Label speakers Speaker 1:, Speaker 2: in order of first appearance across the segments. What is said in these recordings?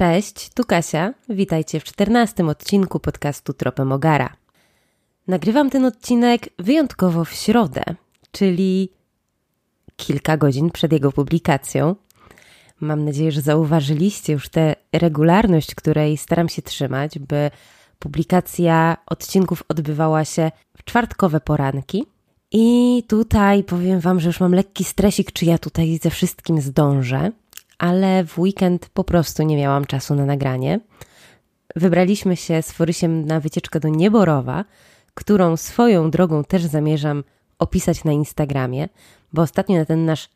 Speaker 1: Cześć, tu Kasia. Witajcie w czternastym odcinku podcastu Tropem Ogara. Nagrywam ten odcinek wyjątkowo w środę, czyli kilka godzin przed jego publikacją. Mam nadzieję, że zauważyliście już tę regularność, której staram się trzymać, by publikacja odcinków odbywała się w czwartkowe poranki. I tutaj powiem Wam, że już mam lekki stresik, czy ja tutaj ze wszystkim zdążę ale w weekend po prostu nie miałam czasu na nagranie. Wybraliśmy się z Forysiem na wycieczkę do Nieborowa, którą swoją drogą też zamierzam opisać na Instagramie, bo ostatnio na ten nasz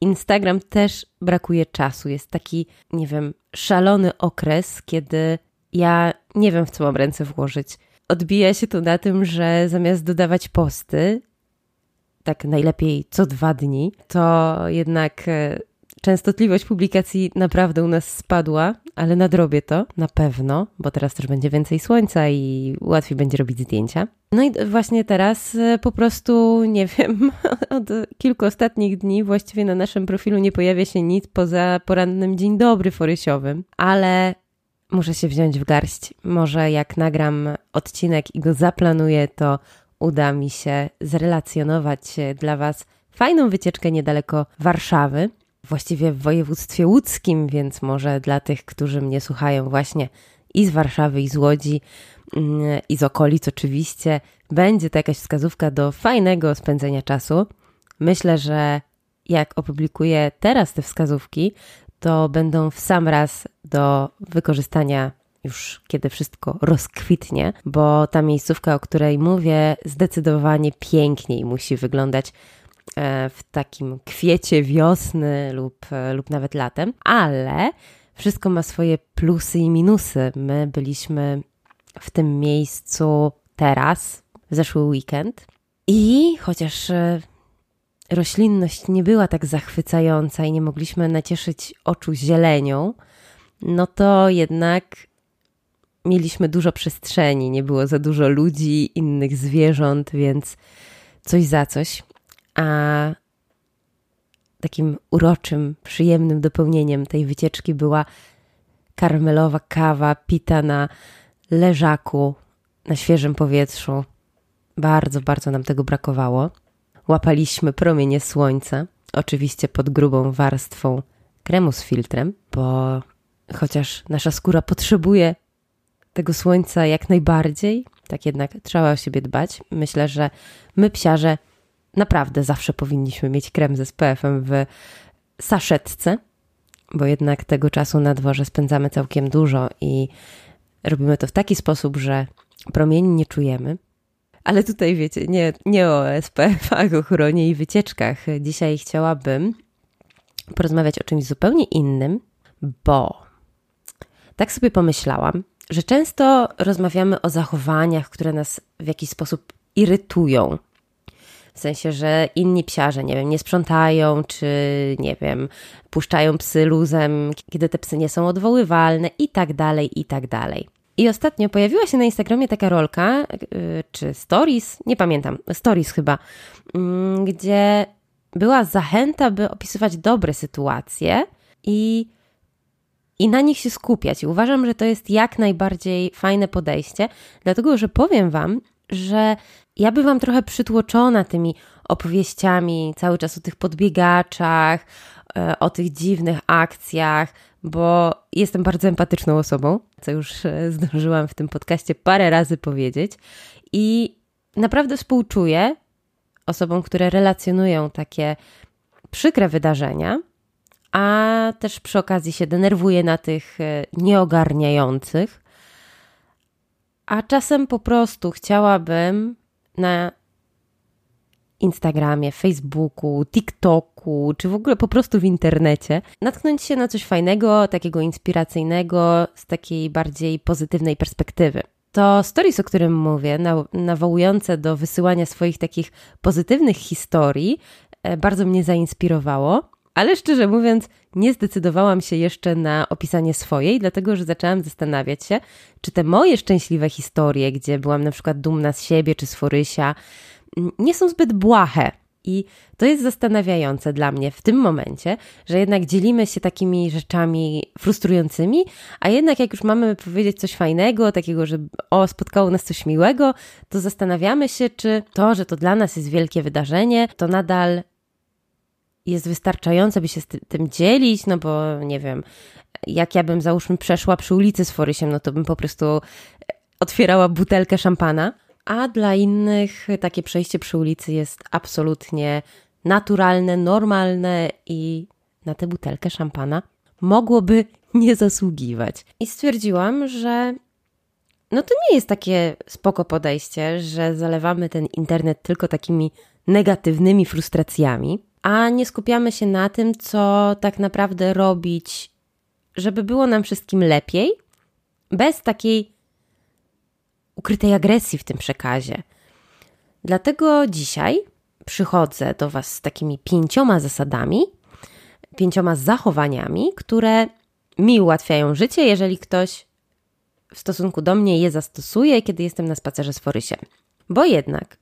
Speaker 1: Instagram też brakuje czasu. Jest taki, nie wiem, szalony okres, kiedy ja nie wiem, w co mam ręce włożyć. Odbija się to na tym, że zamiast dodawać posty, tak najlepiej co dwa dni, to jednak e, Częstotliwość publikacji naprawdę u nas spadła, ale nadrobię to na pewno, bo teraz też będzie więcej słońca i łatwiej będzie robić zdjęcia. No i właśnie teraz e, po prostu, nie wiem, od kilku ostatnich dni właściwie na naszym profilu nie pojawia się nic poza porannym dzień dobry forysiowym, ale muszę się wziąć w garść. Może jak nagram odcinek i go zaplanuję, to uda mi się zrelacjonować dla Was fajną wycieczkę niedaleko Warszawy właściwie w województwie łódzkim, więc może dla tych, którzy mnie słuchają właśnie i z Warszawy, i z Łodzi, mm, i z okolic oczywiście, będzie to jakaś wskazówka do fajnego spędzenia czasu. Myślę, że jak opublikuję teraz te wskazówki, to będą w sam raz do wykorzystania już kiedy wszystko rozkwitnie, bo ta miejscówka, o której mówię, zdecydowanie piękniej musi wyglądać w takim kwiecie wiosny lub, e, lub nawet latem, ale wszystko ma swoje plusy i minusy. My byliśmy w tym miejscu teraz, w zeszły weekend. I chociaż e, roślinność nie była tak zachwycająca i nie mogliśmy nacieszyć oczu zielenią, no to jednak mieliśmy dużo przestrzeni, nie było za dużo ludzi, innych zwierząt, więc coś za coś a takim uroczym, przyjemnym dopełnieniem tej wycieczki była karmelowa kawa pita na leżaku, na świeżym powietrzu. Bardzo, bardzo nam tego brakowało. Łapaliśmy promienie słońca, oczywiście pod grubą warstwą kremu z filtrem, bo chociaż nasza skóra potrzebuje tego słońca jak najbardziej, tak jednak trzeba o siebie dbać. Myślę, że my psiarze naprawdę zawsze powinniśmy mieć krem ze SPF-em w saszetce, bo jednak tego czasu na dworze spędzamy całkiem dużo i robimy to w taki sposób, że promieni nie czujemy. Ale tutaj wiecie, nie, nie o SPF-ach, ochronie i wycieczkach. Dzisiaj chciałabym porozmawiać o czymś zupełnie innym, bo tak sobie pomyślałam, że często rozmawiamy o zachowaniach, które nas w jakiś sposób irytują, w sensie, że inni psiarze, nie wiem, nie sprzątają, czy nie wiem, puszczają psy luzem, kiedy te psy nie są odwoływalne i tak dalej, i tak dalej. I ostatnio pojawiła się na Instagramie taka rolka, yy, czy stories, nie pamiętam, stories chyba, yy, gdzie była zachęta, by opisywać dobre sytuacje i, i na nich się skupiać. I uważam, że to jest jak najbardziej fajne podejście, dlatego że powiem Wam, że ja bywam trochę przytłoczona tymi opowieściami cały czas o tych podbiegaczach, e, o tych dziwnych akcjach, bo jestem bardzo empatyczną osobą, co już e, zdążyłam w tym podcaście parę razy powiedzieć. I naprawdę współczuję osobom, które relacjonują takie przykre wydarzenia, a też przy okazji się denerwuję na tych e, nieogarniających. A czasem po prostu chciałabym, na Instagramie, Facebooku, TikToku, czy w ogóle po prostu w internecie, natknąć się na coś fajnego, takiego inspiracyjnego, z takiej bardziej pozytywnej perspektywy. To stories, o którym mówię, nawołujące do wysyłania swoich takich pozytywnych historii, e, bardzo mnie zainspirowało ale szczerze mówiąc, nie zdecydowałam się jeszcze na opisanie swojej, dlatego że zaczęłam zastanawiać się, czy te moje szczęśliwe historie, gdzie byłam na przykład dumna z siebie czy z Forysia, nie są zbyt błahe. I to jest zastanawiające dla mnie w tym momencie, że jednak dzielimy się takimi rzeczami frustrującymi, a jednak jak już mamy powiedzieć coś fajnego, takiego, że o, spotkało nas coś miłego, to zastanawiamy się, czy to, że to dla nas jest wielkie wydarzenie, to nadal jest wystarczające, by się z tym dzielić, no bo nie wiem, jak ja bym załóżmy przeszła przy ulicy z Forysiem, no to bym po prostu otwierała butelkę szampana, a dla innych takie przejście przy ulicy jest absolutnie naturalne, normalne i na tę butelkę szampana mogłoby nie zasługiwać. I stwierdziłam, że no to nie jest takie spoko podejście, że zalewamy ten internet tylko takimi negatywnymi frustracjami, a nie skupiamy się na tym, co tak naprawdę robić, żeby było nam wszystkim lepiej, bez takiej ukrytej agresji w tym przekazie. Dlatego dzisiaj przychodzę do Was z takimi pięcioma zasadami, pięcioma zachowaniami, które mi ułatwiają życie, jeżeli ktoś w stosunku do mnie je zastosuje, kiedy jestem na spacerze z Forysiem. Bo jednak,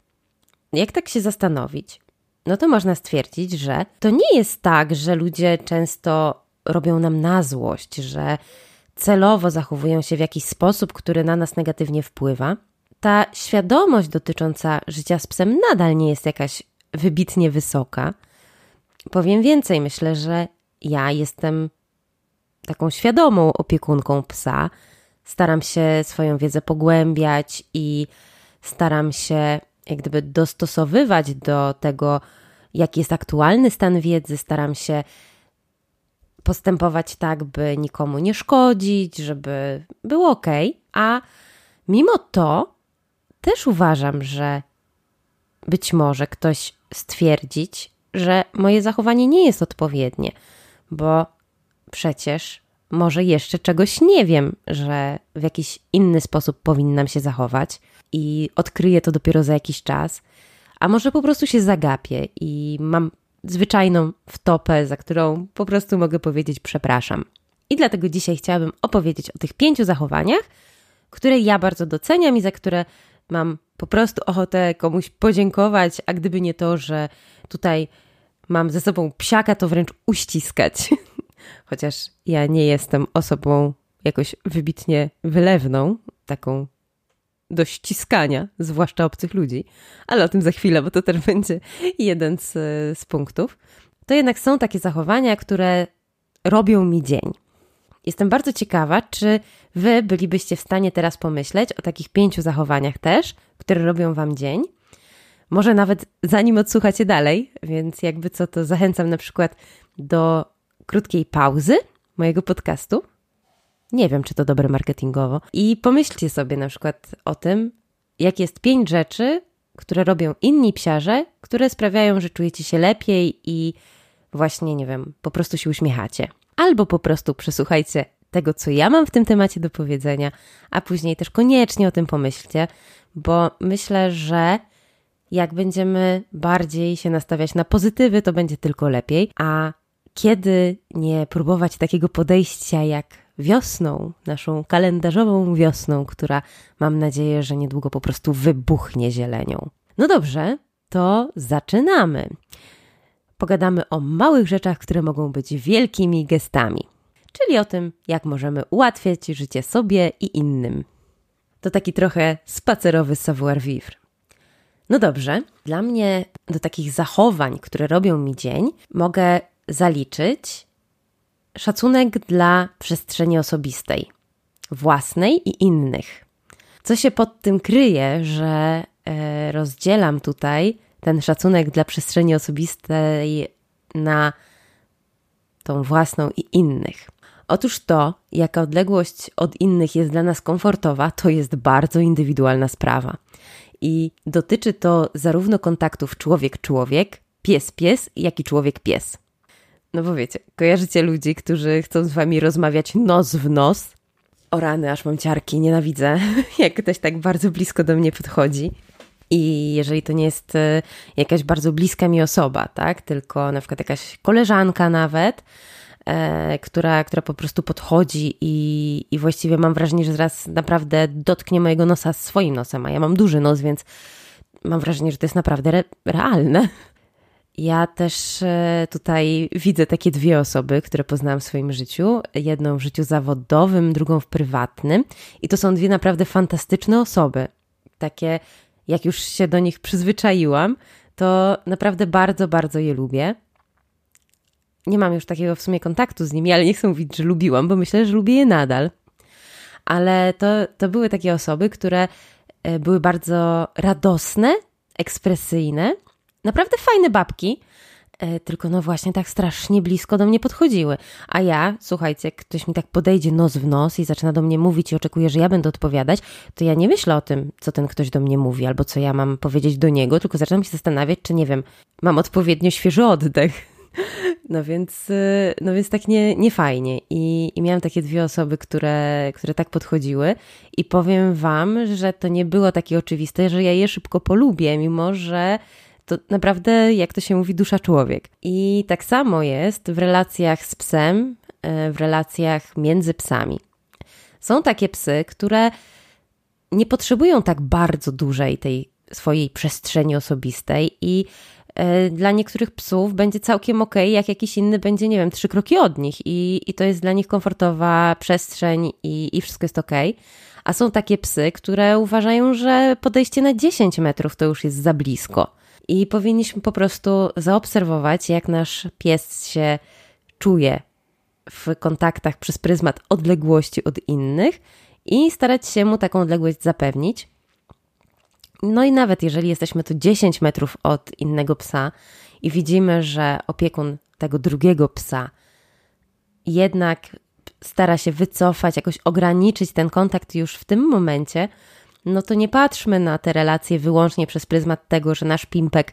Speaker 1: jak tak się zastanowić, no to można stwierdzić, że to nie jest tak, że ludzie często robią nam na złość, że celowo zachowują się w jakiś sposób, który na nas negatywnie wpływa. Ta świadomość dotycząca życia z psem nadal nie jest jakaś wybitnie wysoka. Powiem więcej, myślę, że ja jestem taką świadomą opiekunką psa. Staram się swoją wiedzę pogłębiać i staram się jak gdyby dostosowywać do tego, jaki jest aktualny stan wiedzy, staram się postępować tak, by nikomu nie szkodzić, żeby było ok, a mimo to też uważam, że być może ktoś stwierdzić, że moje zachowanie nie jest odpowiednie, bo przecież może jeszcze czegoś nie wiem, że w jakiś inny sposób powinnam się zachować i odkryję to dopiero za jakiś czas, a może po prostu się zagapię i mam zwyczajną wtopę, za którą po prostu mogę powiedzieć przepraszam. I dlatego dzisiaj chciałabym opowiedzieć o tych pięciu zachowaniach, które ja bardzo doceniam i za które mam po prostu ochotę komuś podziękować, a gdyby nie to, że tutaj mam ze sobą psiaka, to wręcz uściskać. Chociaż ja nie jestem osobą jakoś wybitnie wylewną, taką do ściskania, zwłaszcza obcych ludzi, ale o tym za chwilę, bo to też będzie jeden z, z punktów. To jednak są takie zachowania, które robią mi dzień. Jestem bardzo ciekawa, czy Wy bylibyście w stanie teraz pomyśleć o takich pięciu zachowaniach też, które robią Wam dzień. Może nawet zanim odsłuchacie dalej, więc jakby co, to zachęcam na przykład do krótkiej pauzy mojego podcastu, nie wiem, czy to dobre marketingowo. I pomyślcie sobie na przykład o tym, jak jest pięć rzeczy, które robią inni psiarze, które sprawiają, że czujecie się lepiej i właśnie, nie wiem, po prostu się uśmiechacie. Albo po prostu przesłuchajcie tego, co ja mam w tym temacie do powiedzenia, a później też koniecznie o tym pomyślcie, bo myślę, że jak będziemy bardziej się nastawiać na pozytywy, to będzie tylko lepiej, a kiedy nie próbować takiego podejścia jak wiosną, naszą kalendarzową wiosną, która mam nadzieję, że niedługo po prostu wybuchnie zielenią. No dobrze, to zaczynamy. Pogadamy o małych rzeczach, które mogą być wielkimi gestami, czyli o tym, jak możemy ułatwiać życie sobie i innym. To taki trochę spacerowy savoir-vivre. No dobrze, dla mnie do takich zachowań, które robią mi dzień, mogę zaliczyć szacunek dla przestrzeni osobistej, własnej i innych. Co się pod tym kryje, że e, rozdzielam tutaj ten szacunek dla przestrzeni osobistej na tą własną i innych. Otóż to, jaka odległość od innych jest dla nas komfortowa, to jest bardzo indywidualna sprawa. I dotyczy to zarówno kontaktów człowiek-człowiek, pies-pies, jak i człowiek-pies. No bo wiecie, kojarzycie ludzi, którzy chcą z wami rozmawiać nos w nos. O rany, aż mam ciarki, nienawidzę, jak ktoś tak bardzo blisko do mnie podchodzi. I jeżeli to nie jest e, jakaś bardzo bliska mi osoba, tak, tylko na przykład jakaś koleżanka nawet, e, która, która po prostu podchodzi i, i właściwie mam wrażenie, że zaraz naprawdę dotknie mojego nosa swoim nosem, a ja mam duży nos, więc mam wrażenie, że to jest naprawdę re realne Ja też e, tutaj widzę takie dwie osoby, które poznałam w swoim życiu. Jedną w życiu zawodowym, drugą w prywatnym. I to są dwie naprawdę fantastyczne osoby. Takie, jak już się do nich przyzwyczaiłam, to naprawdę bardzo, bardzo je lubię. Nie mam już takiego w sumie kontaktu z nimi, ale nie chcę mówić, że lubiłam, bo myślę, że lubię je nadal. Ale to, to były takie osoby, które e, były bardzo radosne, ekspresyjne naprawdę fajne babki, e, tylko no właśnie tak strasznie blisko do mnie podchodziły. A ja, słuchajcie, jak ktoś mi tak podejdzie nos w nos i zaczyna do mnie mówić i oczekuje, że ja będę odpowiadać, to ja nie myślę o tym, co ten ktoś do mnie mówi albo co ja mam powiedzieć do niego, tylko zaczynam się zastanawiać, czy nie wiem, mam odpowiednio świeży oddech. No więc, e, no więc tak nie, nie fajnie. I, I miałam takie dwie osoby, które, które tak podchodziły. I powiem Wam, że to nie było takie oczywiste, że ja je szybko polubię, mimo że to naprawdę, jak to się mówi, dusza człowiek. I tak samo jest w relacjach z psem, e, w relacjach między psami. Są takie psy, które nie potrzebują tak bardzo dużej tej swojej przestrzeni osobistej i e, dla niektórych psów będzie całkiem ok, jak jakiś inny będzie, nie wiem, trzy kroki od nich i, i to jest dla nich komfortowa przestrzeń i, i wszystko jest ok. A są takie psy, które uważają, że podejście na 10 metrów to już jest za blisko i powinniśmy po prostu zaobserwować, jak nasz pies się czuje w kontaktach przez pryzmat odległości od innych i starać się mu taką odległość zapewnić. No i nawet jeżeli jesteśmy tu 10 metrów od innego psa i widzimy, że opiekun tego drugiego psa jednak stara się wycofać, jakoś ograniczyć ten kontakt już w tym momencie, no to nie patrzmy na te relacje wyłącznie przez pryzmat tego, że nasz pimpek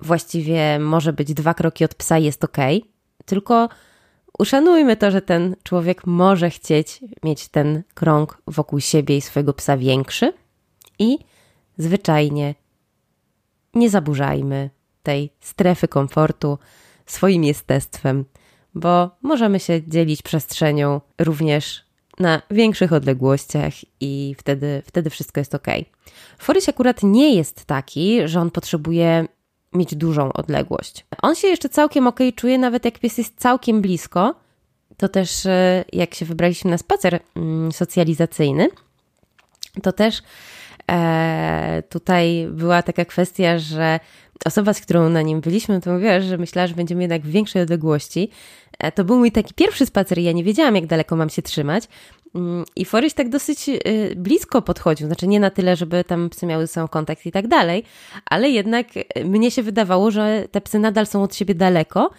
Speaker 1: właściwie może być dwa kroki od psa, jest ok, tylko uszanujmy to, że ten człowiek może chcieć mieć ten krąg wokół siebie i swojego psa większy. I zwyczajnie nie zaburzajmy tej strefy komfortu swoim jestestwem, bo możemy się dzielić przestrzenią również na większych odległościach i wtedy, wtedy wszystko jest ok. Foryś akurat nie jest taki, że on potrzebuje mieć dużą odległość. On się jeszcze całkiem ok czuje, nawet jak pies jest całkiem blisko. To też e, jak się wybraliśmy na spacer mm, socjalizacyjny, to też e, tutaj była taka kwestia, że osoba, z którą na nim byliśmy, to mówiła, że myślała, że będziemy jednak w większej odległości. E, to był mój taki pierwszy spacer i ja nie wiedziałam, jak daleko mam się trzymać. Mm, I Foryś tak dosyć y, blisko podchodził, znaczy nie na tyle, żeby tam psy miały ze sobą kontakt i tak dalej, ale jednak y, mnie się wydawało, że te psy nadal są od siebie daleko,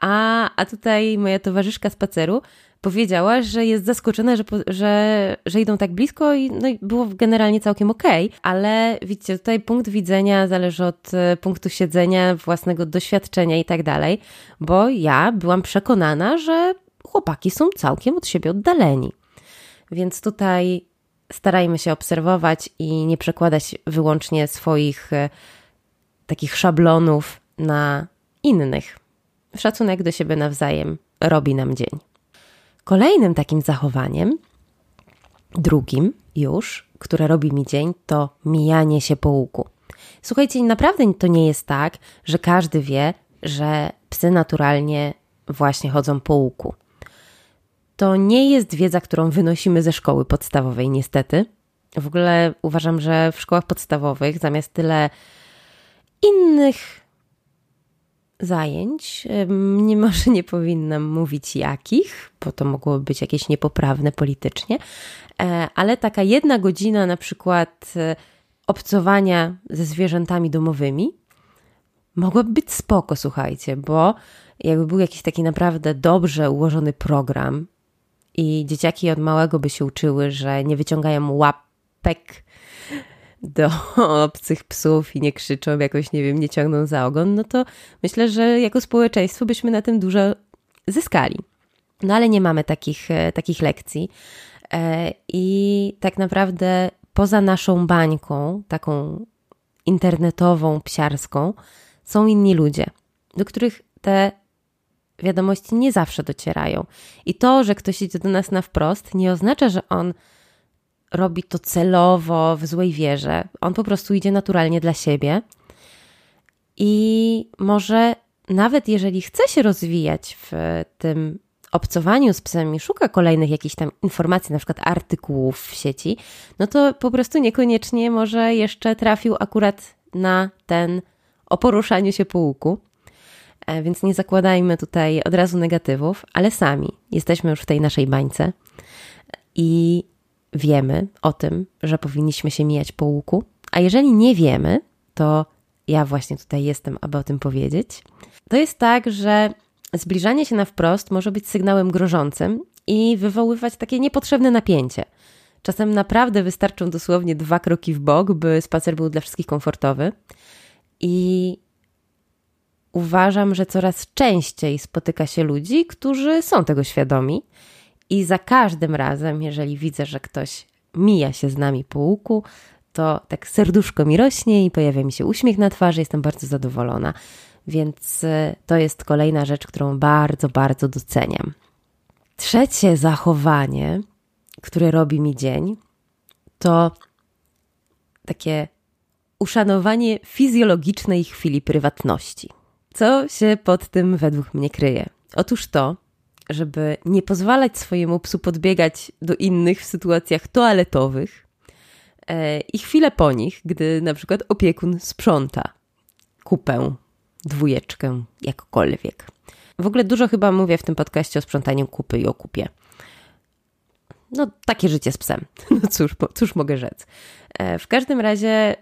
Speaker 1: a, a tutaj moja towarzyszka spaceru powiedziała, że jest zaskoczona, że, że, że idą tak blisko i, no i było generalnie całkiem okej, okay. ale widzicie, tutaj punkt widzenia zależy od y, punktu siedzenia, własnego doświadczenia i tak dalej, bo ja byłam przekonana, że chłopaki są całkiem od siebie oddaleni. Więc tutaj starajmy się obserwować i nie przekładać wyłącznie swoich e, takich szablonów na innych. Szacunek do siebie nawzajem robi nam dzień. Kolejnym takim zachowaniem, drugim już, które robi mi dzień, to mijanie się po łuku. Słuchajcie, naprawdę to nie jest tak, że każdy wie, że psy naturalnie właśnie chodzą po łuku to nie jest wiedza, którą wynosimy ze szkoły podstawowej, niestety. W ogóle uważam, że w szkołach podstawowych zamiast tyle innych zajęć, nie może nie powinnam mówić jakich, bo to mogłoby być jakieś niepoprawne politycznie, e, ale taka jedna godzina na przykład e, obcowania ze zwierzętami domowymi mogłaby być spoko, słuchajcie, bo jakby był jakiś taki naprawdę dobrze ułożony program, i dzieciaki od małego by się uczyły, że nie wyciągają łapek do obcych psów i nie krzyczą, jakoś, nie wiem, nie ciągną za ogon, no to myślę, że jako społeczeństwo byśmy na tym dużo zyskali. No ale nie mamy takich, e, takich lekcji. E, I tak naprawdę poza naszą bańką, taką internetową, psiarską, są inni ludzie, do których te wiadomości nie zawsze docierają. I to, że ktoś idzie do nas na wprost, nie oznacza, że on robi to celowo, w złej wierze. On po prostu idzie naturalnie dla siebie. I może nawet jeżeli chce się rozwijać w tym obcowaniu z psem szuka kolejnych jakichś tam informacji, na przykład artykułów w sieci, no to po prostu niekoniecznie może jeszcze trafił akurat na ten o poruszaniu się po łuku. E, więc nie zakładajmy tutaj od razu negatywów, ale sami jesteśmy już w tej naszej bańce i wiemy o tym, że powinniśmy się mijać po łuku. A jeżeli nie wiemy, to ja właśnie tutaj jestem, aby o tym powiedzieć. To jest tak, że zbliżanie się na wprost może być sygnałem grożącym i wywoływać takie niepotrzebne napięcie. Czasem naprawdę wystarczą dosłownie dwa kroki w bok, by spacer był dla wszystkich komfortowy. I uważam, że coraz częściej spotyka się ludzi, którzy są tego świadomi. I za każdym razem, jeżeli widzę, że ktoś mija się z nami po łuku, to tak serduszko mi rośnie i pojawia mi się uśmiech na twarzy, jestem bardzo zadowolona. Więc y, to jest kolejna rzecz, którą bardzo, bardzo doceniam. Trzecie zachowanie, które robi mi dzień, to takie uszanowanie fizjologicznej chwili prywatności. Co się pod tym według mnie kryje? Otóż to, żeby nie pozwalać swojemu psu podbiegać do innych w sytuacjach toaletowych e, i chwilę po nich, gdy na przykład opiekun sprząta kupę dwójeczkę, jakkolwiek. W ogóle dużo chyba mówię w tym podcaście o sprzątaniu kupy i o kupie. No, takie życie z psem. No cóż, cóż mogę rzec. E, w każdym razie,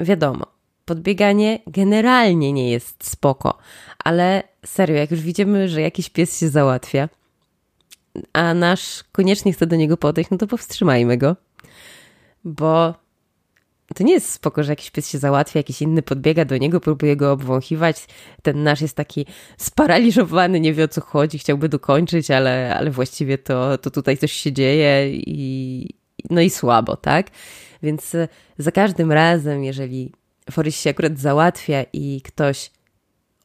Speaker 1: wiadomo, podbieganie generalnie nie jest spoko, ale serio, jak już widzimy, że jakiś pies się załatwia, a nasz koniecznie chce do niego podejść, no to powstrzymajmy go, bo to nie jest spoko, że jakiś pies się załatwia, jakiś inny podbiega do niego, próbuje go obwąchiwać. Ten nasz jest taki sparaliżowany, nie wie o co chodzi, chciałby dokończyć, ale, ale właściwie to, to tutaj coś się dzieje i no i słabo, tak? Więc e, za każdym razem, jeżeli Forys się akurat załatwia i ktoś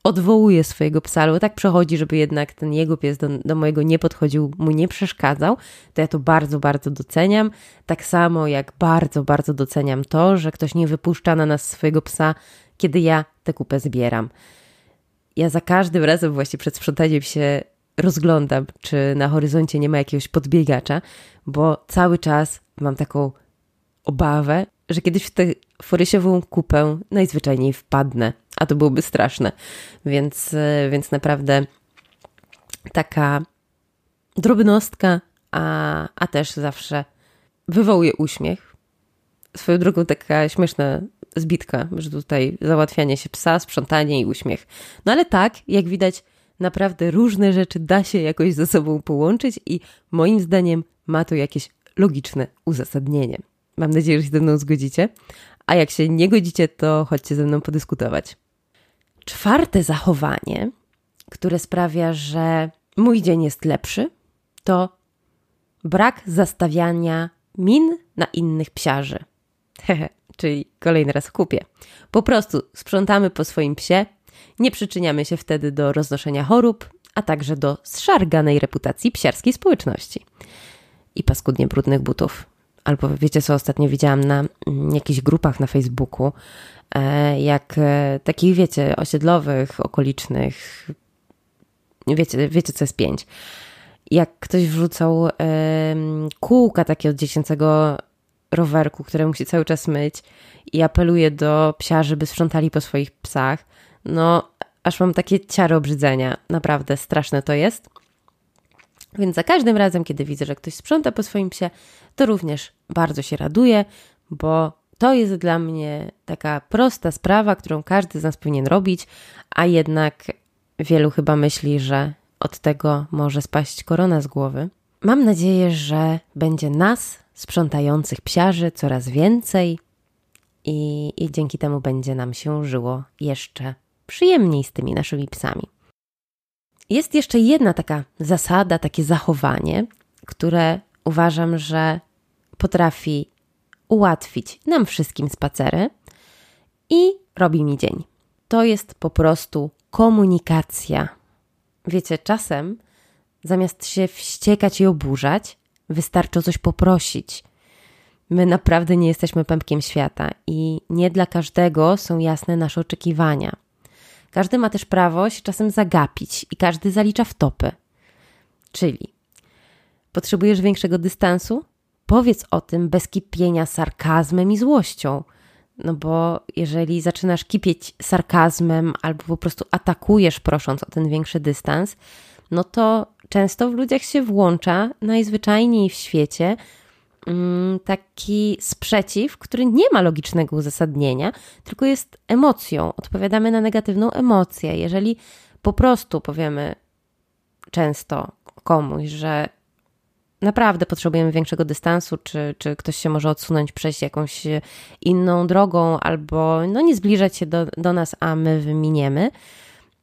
Speaker 1: odwołuje swojego psa, albo tak przechodzi, żeby jednak ten jego pies do, do, mojego nie podchodził, mu nie przeszkadzał, to ja to bardzo, bardzo doceniam. Tak samo jak bardzo, bardzo doceniam to, że ktoś nie wypuszcza na nas swojego psa, kiedy ja tę kupę zbieram. Ja za każdym razem właśnie przed sprzątaniem się rozglądam, czy na horyzoncie nie ma jakiegoś podbiegacza, bo cały czas mam taką obawę, że kiedyś w tę forysiową kupę najzwyczajniej wpadnę, a to byłoby straszne. Więc, e, więc naprawdę taka drobnostka, a, a też zawsze wywołuje uśmiech. Swoją drogą taka śmieszna zbitka, że tutaj załatwianie się psa, sprzątanie i uśmiech. No ale tak, jak widać, naprawdę różne rzeczy da się jakoś ze sobą połączyć i moim zdaniem ma to jakieś logiczne uzasadnienie. Mam nadzieję, że się ze mną zgodzicie. A jak się nie godzicie, to chodźcie ze mną podyskutować. Czwarte zachowanie, które sprawia, że mój dzień jest lepszy, to brak zastawiania min na innych psiarzy. Czyli kolejny raz kupię. Po prostu sprzątamy po swoim psie, nie przyczyniamy się wtedy do roznoszenia chorób, a także do zszarganej reputacji psiarskiej społeczności i paskudnie brudnych butów albo wiecie co, ostatnio widziałam na mm, jakichś grupach na Facebooku, e, jak e, takich, wiecie, osiedlowych, okolicznych, wiecie, wiecie co jest pięć. Jak ktoś wrzucał kółka takie od dziecięcego rowerku, które musi cały czas myć i apeluje do psiarzy, żeby sprzątali po swoich psach, no aż mam takie ciary obrzydzenia. Naprawdę straszne to jest. Więc za każdym razem, kiedy widzę, że ktoś sprząta po swoim psie, to również bardzo się raduję, bo to jest dla mnie taka prosta sprawa, którą każdy z nas powinien robić, a jednak wielu chyba myśli, że od tego może spaść korona z głowy. Mam nadzieję, że będzie nas, sprzątających psiarzy, coraz więcej i, i dzięki temu będzie nam się żyło jeszcze przyjemniej z tymi naszymi psami. Jest jeszcze jedna taka zasada, takie zachowanie, które uważam, że potrafi ułatwić nam wszystkim spacery i robi mi dzień. To jest po prostu komunikacja. Wiecie, czasem zamiast się wściekać i oburzać, wystarczy o coś poprosić. My naprawdę nie jesteśmy pępkiem świata i nie dla każdego są jasne nasze oczekiwania. Każdy ma też prawo się czasem zagapić i każdy zalicza w topy. Czyli potrzebujesz większego dystansu? Powiedz o tym bez kipienia sarkazmem i złością. No bo jeżeli zaczynasz kipieć sarkazmem albo po prostu atakujesz, prosząc o ten większy dystans, no to często w ludziach się włącza najzwyczajniej w świecie taki sprzeciw, który nie ma logicznego uzasadnienia, tylko jest emocją. Odpowiadamy na negatywną emocję. Jeżeli po prostu powiemy często komuś, że naprawdę potrzebujemy większego dystansu, czy, czy ktoś się może odsunąć, przejść jakąś inną drogą, albo no nie zbliżać się do, do nas, a my wyminiemy,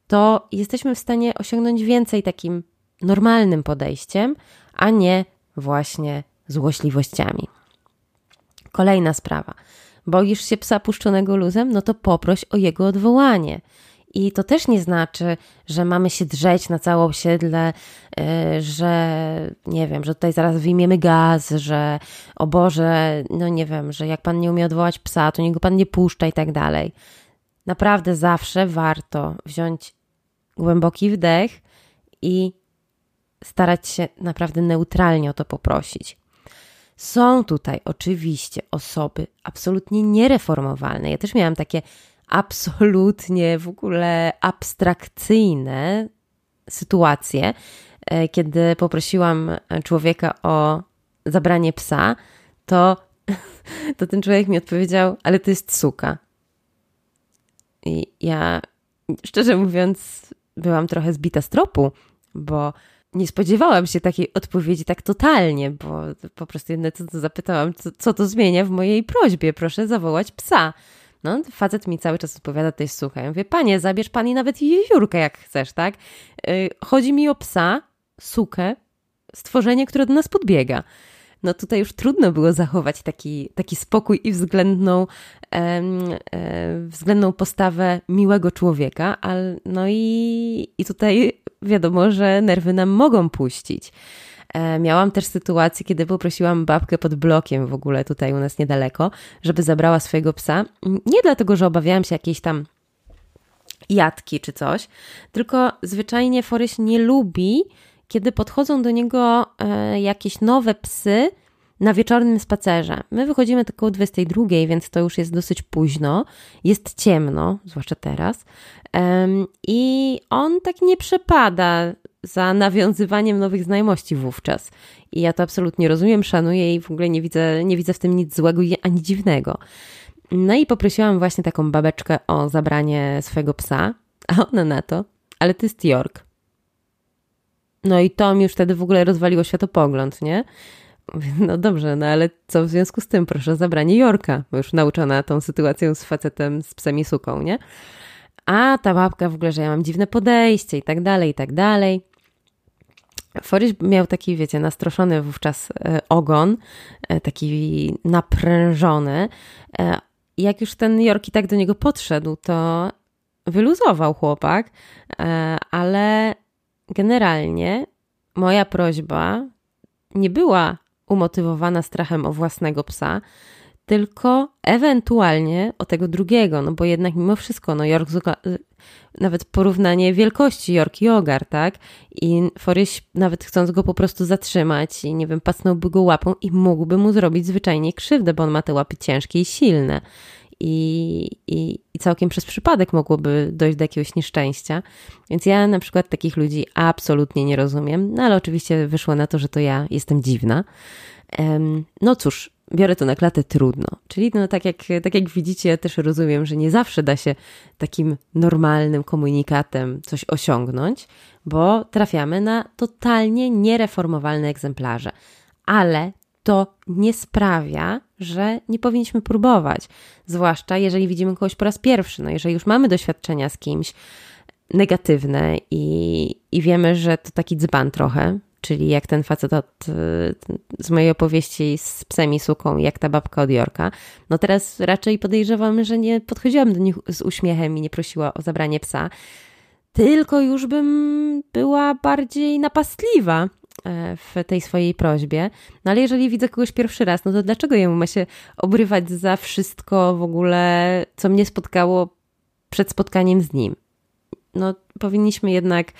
Speaker 1: to jesteśmy w stanie osiągnąć więcej takim normalnym podejściem, a nie właśnie złośliwościami. Kolejna sprawa. Boisz się psa puszczonego luzem? No to poproś o jego odwołanie. I to też nie znaczy, że mamy się drzeć na całe osiedle, y, że nie wiem, że tutaj zaraz wyjmiemy gaz, że o Boże, no nie wiem, że jak pan nie umie odwołać psa, to niego pan nie puszcza i tak dalej. Naprawdę zawsze warto wziąć głęboki wdech i starać się naprawdę neutralnie o to poprosić. Są tutaj oczywiście osoby absolutnie niereformowalne. Ja też miałam takie absolutnie w ogóle abstrakcyjne sytuacje, e, kiedy poprosiłam człowieka o zabranie psa, to, to ten człowiek mi odpowiedział, ale to jest suka. I ja, szczerze mówiąc, byłam trochę zbita z tropu, bo nie spodziewałam się takiej odpowiedzi tak totalnie, bo po prostu jedno co to zapytałam, co, co to zmienia w mojej prośbie, proszę zawołać psa. No, facet mi cały czas odpowiada, to jest suche. Ja mówię, panie, zabierz pani nawet jeziórkę, jak chcesz, tak? Yy, chodzi mi o psa, sukę, stworzenie, które do nas podbiega. No tutaj już trudno było zachować taki, taki spokój i względną, e, względną postawę miłego człowieka, ale no i, i tutaj wiadomo, że nerwy nam mogą puścić. E, miałam też sytuację, kiedy poprosiłam babkę pod blokiem w ogóle tutaj u nas niedaleko, żeby zabrała swojego psa. Nie dlatego, że obawiałam się jakiejś tam jatki czy coś, tylko zwyczajnie Foryś nie lubi, kiedy podchodzą do niego e, jakieś nowe psy na wieczornym spacerze. My wychodzimy tylko o 22, więc to już jest dosyć późno. Jest ciemno, zwłaszcza teraz. I on tak nie przepada za nawiązywaniem nowych znajomości wówczas. I ja to absolutnie rozumiem, szanuję i w ogóle nie widzę, nie widzę w tym nic złego ani dziwnego. No i poprosiłam właśnie taką babeczkę o zabranie swojego psa, a ona na to, ale to jest York. No i to mi już wtedy w ogóle rozwaliło światopogląd, nie? No dobrze, no ale co w związku z tym? Proszę o zabranie Jorka, bo już nauczona tą sytuacją z facetem z psem i suką, nie? A ta babka w ogóle, że ja mam dziwne podejście i tak dalej, i tak dalej. Foryś miał taki, wiecie, nastroszony wówczas e, ogon, e, taki naprężony. E, jak już ten Jorki tak do niego podszedł, to wyluzował chłopak, ale generalnie moja prośba nie była umotywowana strachem o własnego psa, tylko ewentualnie o tego drugiego, no bo jednak mimo wszystko, no York, nawet porównanie wielkości York i Ogar, tak? I Foryś nawet chcąc go po prostu zatrzymać i nie wiem, pasnąłby go łapą i mógłby mu zrobić zwyczajnie krzywdę, bo on ma te łapy ciężkie i silne. I, i, i całkiem przez przypadek mogłoby dojść do jakiegoś nieszczęścia. Więc ja na przykład takich ludzi absolutnie nie rozumiem, no ale oczywiście wyszło na to, że to ja jestem dziwna. No cóż, biorę to na klatę trudno. Czyli no, tak, jak, tak jak widzicie, ja też rozumiem, że nie zawsze da się takim normalnym komunikatem coś osiągnąć, bo trafiamy na totalnie niereformowalne egzemplarze. Ale to nie sprawia, że nie powinniśmy próbować. Zwłaszcza jeżeli widzimy kogoś po raz pierwszy. No jeżeli już mamy doświadczenia z kimś negatywne i, i wiemy, że to taki dzban trochę, czyli jak ten facet od, z mojej opowieści z psem i suką, jak ta babka od Jorka. No teraz raczej podejrzewam, że nie podchodziłam do nich z uśmiechem i nie prosiła o zabranie psa, tylko już bym była bardziej napastliwa w tej swojej prośbie. No ale jeżeli widzę kogoś pierwszy raz, no to dlaczego jemu ma się obrywać za wszystko w ogóle, co mnie spotkało przed spotkaniem z nim? no, powinniśmy jednak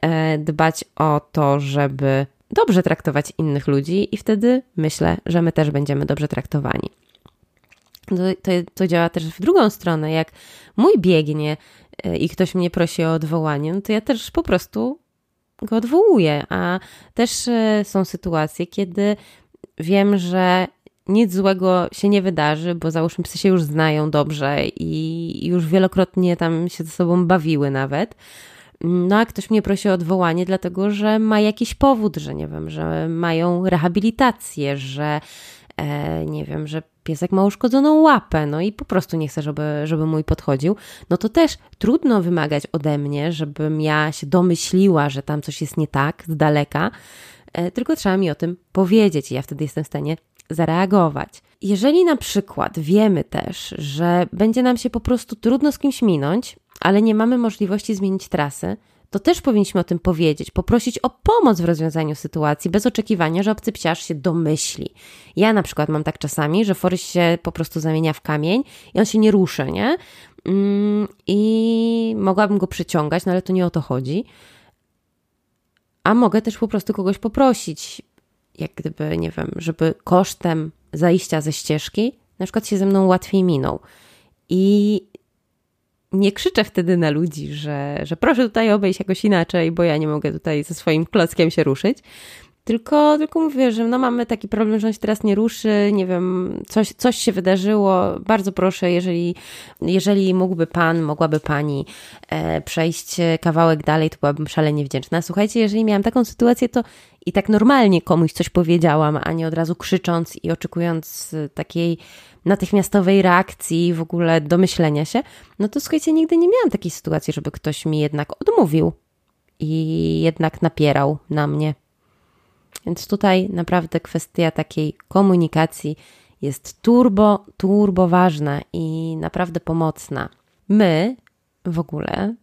Speaker 1: e, dbać o to, żeby dobrze traktować innych ludzi, i wtedy myślę, że my też będziemy dobrze traktowani. To, to, to działa też w drugą stronę. Jak mój biegnie e, i ktoś mnie prosi o odwołanie, no to ja też po prostu go odwołuję. A też e, są sytuacje, kiedy wiem, że nic złego się nie wydarzy, bo załóżmy psy się już znają dobrze i już wielokrotnie tam się ze sobą bawiły nawet. No a ktoś mnie prosi o odwołanie, dlatego że ma jakiś powód, że nie wiem, że mają rehabilitację, że nie wiem, że piesek ma uszkodzoną łapę, no i po prostu nie chce, żeby, żeby mój podchodził, no to też trudno wymagać ode mnie, żebym ja się domyśliła, że tam coś jest nie tak z daleka, e, tylko trzeba mi o tym powiedzieć i ja wtedy jestem w stanie zareagować. Jeżeli na przykład wiemy też, że będzie nam się po prostu trudno z kimś minąć, ale nie mamy możliwości zmienić trasy, to też powinniśmy o tym powiedzieć, poprosić o pomoc w rozwiązaniu sytuacji, bez oczekiwania, że obcy psiarz się domyśli. Ja na przykład mam tak czasami, że Forys się po prostu zamienia w kamień i on się nie ruszy, nie? Mm, I mogłabym go przyciągać, no ale to nie o to chodzi. A mogę też po prostu kogoś poprosić, jak gdyby, nie wiem, żeby kosztem zajścia ze ścieżki na przykład się ze mną łatwiej minął. I nie krzyczę wtedy na ludzi, że, że proszę tutaj obejść jakoś inaczej, bo ja nie mogę tutaj ze swoim klockiem się ruszyć. Tylko, tylko mówię, że no mamy taki problem, że on się teraz nie ruszy, nie wiem, coś, coś się wydarzyło. Bardzo proszę, jeżeli, jeżeli mógłby pan, mogłaby pani e, przejść kawałek dalej, to byłabym szalenie wdzięczna. Słuchajcie, jeżeli miałam taką sytuację, to i tak normalnie komuś coś powiedziałam, a nie od razu krzycząc i oczekując takiej natychmiastowej reakcji, w ogóle domyślenia się, no to słuchajcie, nigdy nie miałam takiej sytuacji, żeby ktoś mi jednak odmówił i jednak napierał na mnie. Więc tutaj naprawdę kwestia takiej komunikacji jest turbo, turbo ważna i naprawdę pomocna. My w ogóle,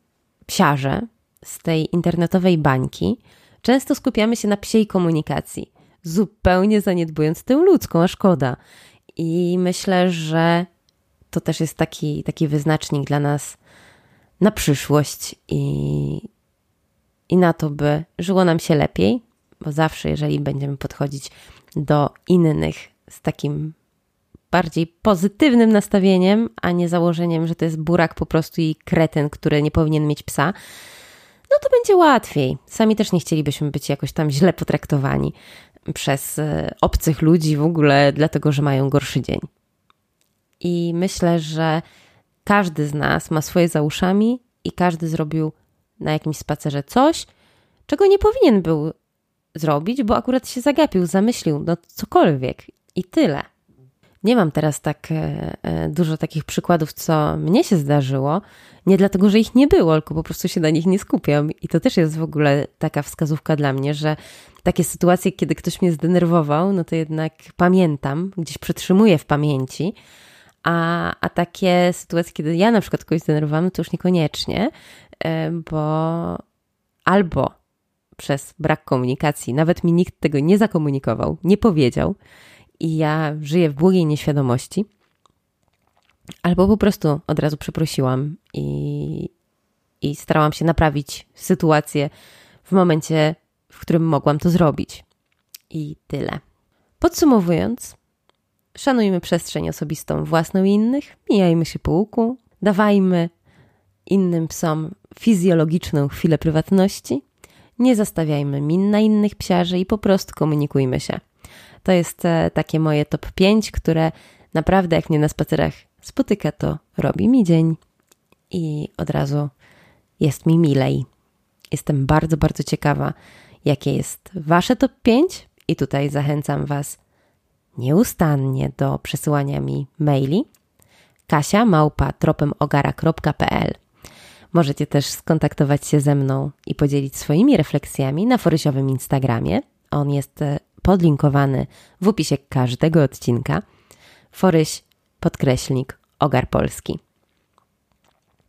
Speaker 1: psiarze z tej internetowej bańki, często skupiamy się na psiej komunikacji, zupełnie zaniedbując tę ludzką, a szkoda. I myślę, że to też jest taki, taki wyznacznik dla nas na przyszłość i, i na to, by żyło nam się lepiej, bo zawsze, jeżeli będziemy podchodzić do innych z takim bardziej pozytywnym nastawieniem, a nie założeniem, że to jest burak po prostu i kretyn, który nie powinien mieć psa, no to będzie łatwiej. Sami też nie chcielibyśmy być jakoś tam źle potraktowani przez e, obcych ludzi w ogóle, dlatego że mają gorszy dzień. I myślę, że każdy z nas ma swoje za uszami i każdy zrobił na jakimś spacerze coś, czego nie powinien był zrobić, bo akurat się zagapił, zamyślił, no cokolwiek i tyle. Nie mam teraz tak e, e, dużo takich przykładów, co mnie się zdarzyło, nie dlatego, że ich nie było, tylko po prostu się na nich nie skupiam. I to też jest w ogóle taka wskazówka dla mnie, że takie sytuacje, kiedy ktoś mnie zdenerwował, no to jednak pamiętam, gdzieś przetrzymuję w pamięci. A, a takie sytuacje, kiedy ja na przykład kogoś zdenerwowałam, no to już niekoniecznie, e, bo albo przez brak komunikacji, nawet mi nikt tego nie zakomunikował, nie powiedział, i ja żyję w błogiej nieświadomości, albo po prostu od razu przeprosiłam i, i starałam się naprawić sytuację w momencie, w którym mogłam to zrobić. I tyle. Podsumowując, szanujmy przestrzeń osobistą własną i innych, mijajmy się po łuku, dawajmy innym psom fizjologiczną chwilę prywatności, nie zastawiajmy min na innych psiarzy i po prostu komunikujmy się. To jest e, takie moje top 5, które naprawdę jak mnie na spacerach spotyka, to robi mi dzień i od razu jest mi milej. Jestem bardzo, bardzo ciekawa, jakie jest Wasze top 5 i tutaj zachęcam Was nieustannie do przesyłania mi maili kasia małpa tropemogara.pl Możecie też skontaktować się ze mną i podzielić swoimi refleksjami na forysiowym Instagramie. On jest e, podlinkowany w opisie każdego odcinka. Foryś podkreślnik Ogar Polski.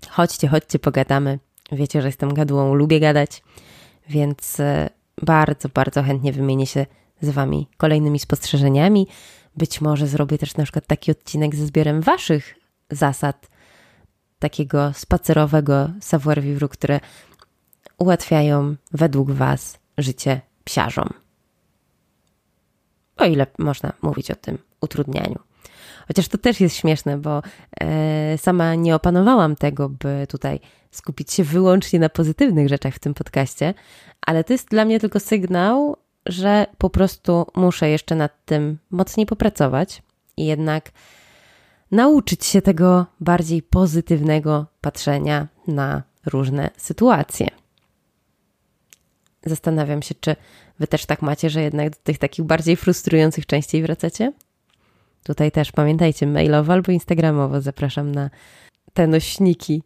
Speaker 1: Chodźcie, chodźcie, pogadamy. Wiecie, że jestem gadułą, lubię gadać, więc e, bardzo, bardzo chętnie wymienię się z Wami kolejnymi spostrzeżeniami. Być może zrobię też na przykład taki odcinek ze zbiorem Waszych zasad takiego spacerowego savoir-vivre, które ułatwiają według Was życie psiarzom. O ile można mówić o tym utrudnianiu. Chociaż to też jest śmieszne, bo e, sama nie opanowałam tego, by tutaj skupić się wyłącznie na pozytywnych rzeczach w tym podcaście, ale to jest dla mnie tylko sygnał, że po prostu muszę jeszcze nad tym mocniej popracować i jednak nauczyć się tego bardziej pozytywnego patrzenia na różne sytuacje. Zastanawiam się, czy wy też tak macie, że jednak do tych takich bardziej frustrujących częściej wracacie? Tutaj też pamiętajcie, mailowo albo instagramowo zapraszam na te nośniki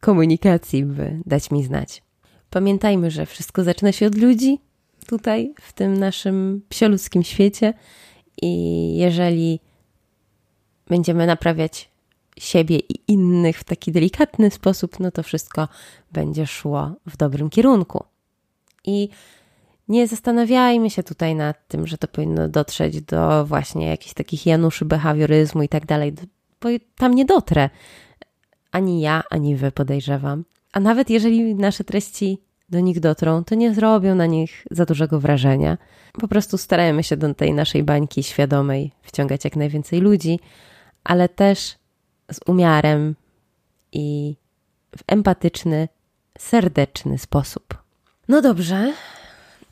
Speaker 1: komunikacji, by dać mi znać. Pamiętajmy, że wszystko zaczyna się od ludzi tutaj, w tym naszym psioludzkim świecie i jeżeli będziemy naprawiać siebie i innych w taki delikatny sposób, no to wszystko będzie szło w dobrym kierunku. I nie zastanawiajmy się tutaj nad tym, że to powinno dotrzeć do właśnie jakichś takich januszy behawioryzmu i tak dalej, bo tam nie dotrę. Ani ja, ani wy podejrzewam. A nawet jeżeli nasze treści do nich dotrą, to nie zrobią na nich za dużego wrażenia. Po prostu starajmy się do tej naszej bańki świadomej wciągać jak najwięcej ludzi, ale też z umiarem i w empatyczny, serdeczny sposób. No dobrze,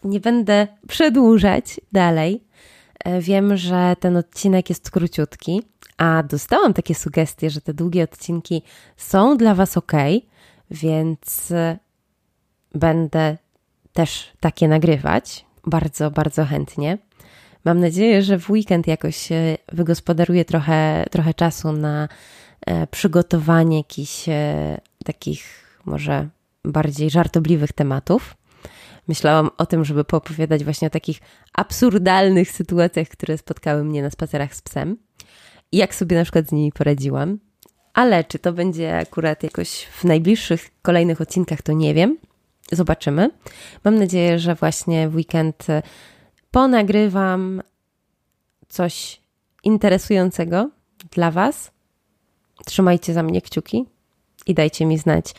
Speaker 1: nie będę przedłużać dalej. E, wiem, że ten odcinek jest króciutki, a dostałam takie sugestie, że te długie odcinki są dla Was ok, więc będę też takie nagrywać. Bardzo, bardzo chętnie. Mam nadzieję, że w weekend jakoś wygospodaruję trochę, trochę czasu na e, przygotowanie jakichś e, takich może bardziej żartobliwych tematów. Myślałam o tym, żeby poopowiadać właśnie o takich absurdalnych sytuacjach, które spotkały mnie na spacerach z psem i jak sobie na przykład z nimi poradziłam. Ale czy to będzie akurat jakoś w najbliższych kolejnych odcinkach, to nie wiem. Zobaczymy. Mam nadzieję, że właśnie w weekend e, ponagrywam coś interesującego dla Was. Trzymajcie za mnie kciuki i dajcie mi znać,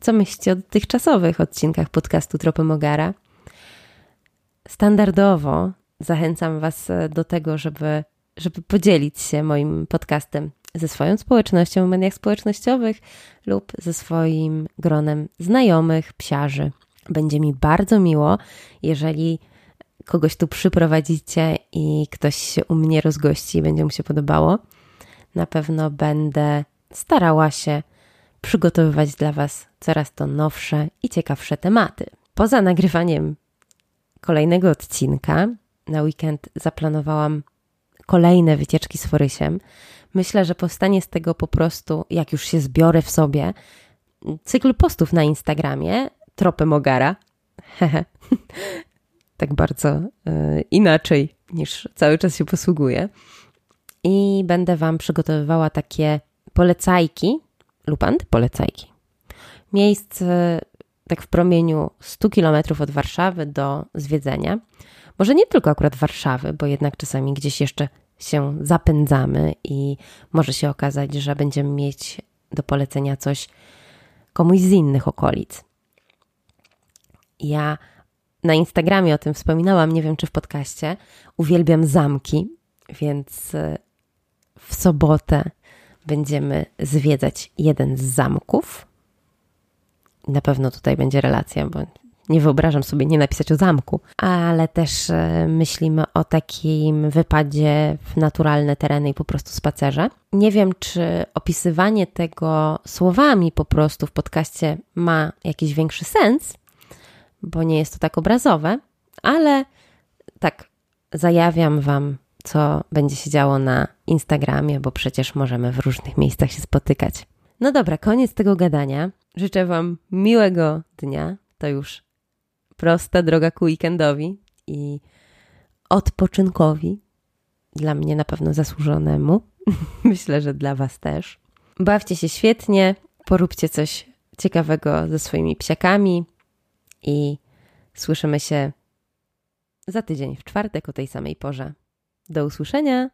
Speaker 1: co myślicie o dotychczasowych odcinkach podcastu Tropy Mogara. Standardowo zachęcam Was e, do tego, żeby, żeby podzielić się moim podcastem ze swoją społecznością w mediach społecznościowych lub ze swoim gronem znajomych, psiarzy. Będzie mi bardzo miło, jeżeli kogoś tu przyprowadzicie i ktoś się u mnie rozgości i będzie mu się podobało. Na pewno będę starała się przygotowywać dla Was coraz to nowsze i ciekawsze tematy. Poza nagrywaniem kolejnego odcinka, na weekend zaplanowałam kolejne wycieczki z Forysiem. Myślę, że powstanie z tego po prostu, jak już się zbiorę w sobie, cykl postów na Instagramie, tropy Mogara. tak bardzo y, inaczej niż cały czas się posługuję. I będę Wam przygotowywała takie polecajki lub antypolecajki. Miejsc tak w promieniu 100 km od Warszawy do zwiedzenia. Może nie tylko akurat Warszawy, bo jednak czasami gdzieś jeszcze się zapędzamy i może się okazać, że będziemy mieć do polecenia coś komuś z innych okolic. Ja na Instagramie o tym wspominałam, nie wiem czy w podcaście. Uwielbiam zamki, więc e, w sobotę będziemy zwiedzać jeden z zamków. Na pewno tutaj będzie relacja, bo nie wyobrażam sobie nie napisać o zamku, ale też e, myślimy o takim wypadzie w naturalne tereny i po prostu spacerze. Nie wiem, czy opisywanie tego słowami po prostu w podcaście ma jakiś większy sens, bo nie jest to tak obrazowe, ale tak zajawiam Wam, co będzie się działo na Instagramie, bo przecież możemy w różnych miejscach się spotykać. No dobra, koniec tego gadania. Życzę Wam miłego dnia. To już prosta droga ku weekendowi i odpoczynkowi. Dla mnie na pewno zasłużonemu. Myślę, że dla Was też. Bawcie się świetnie, poróbcie coś ciekawego ze swoimi psiakami i słyszymy się za tydzień w czwartek o tej samej porze. Do usłyszenia!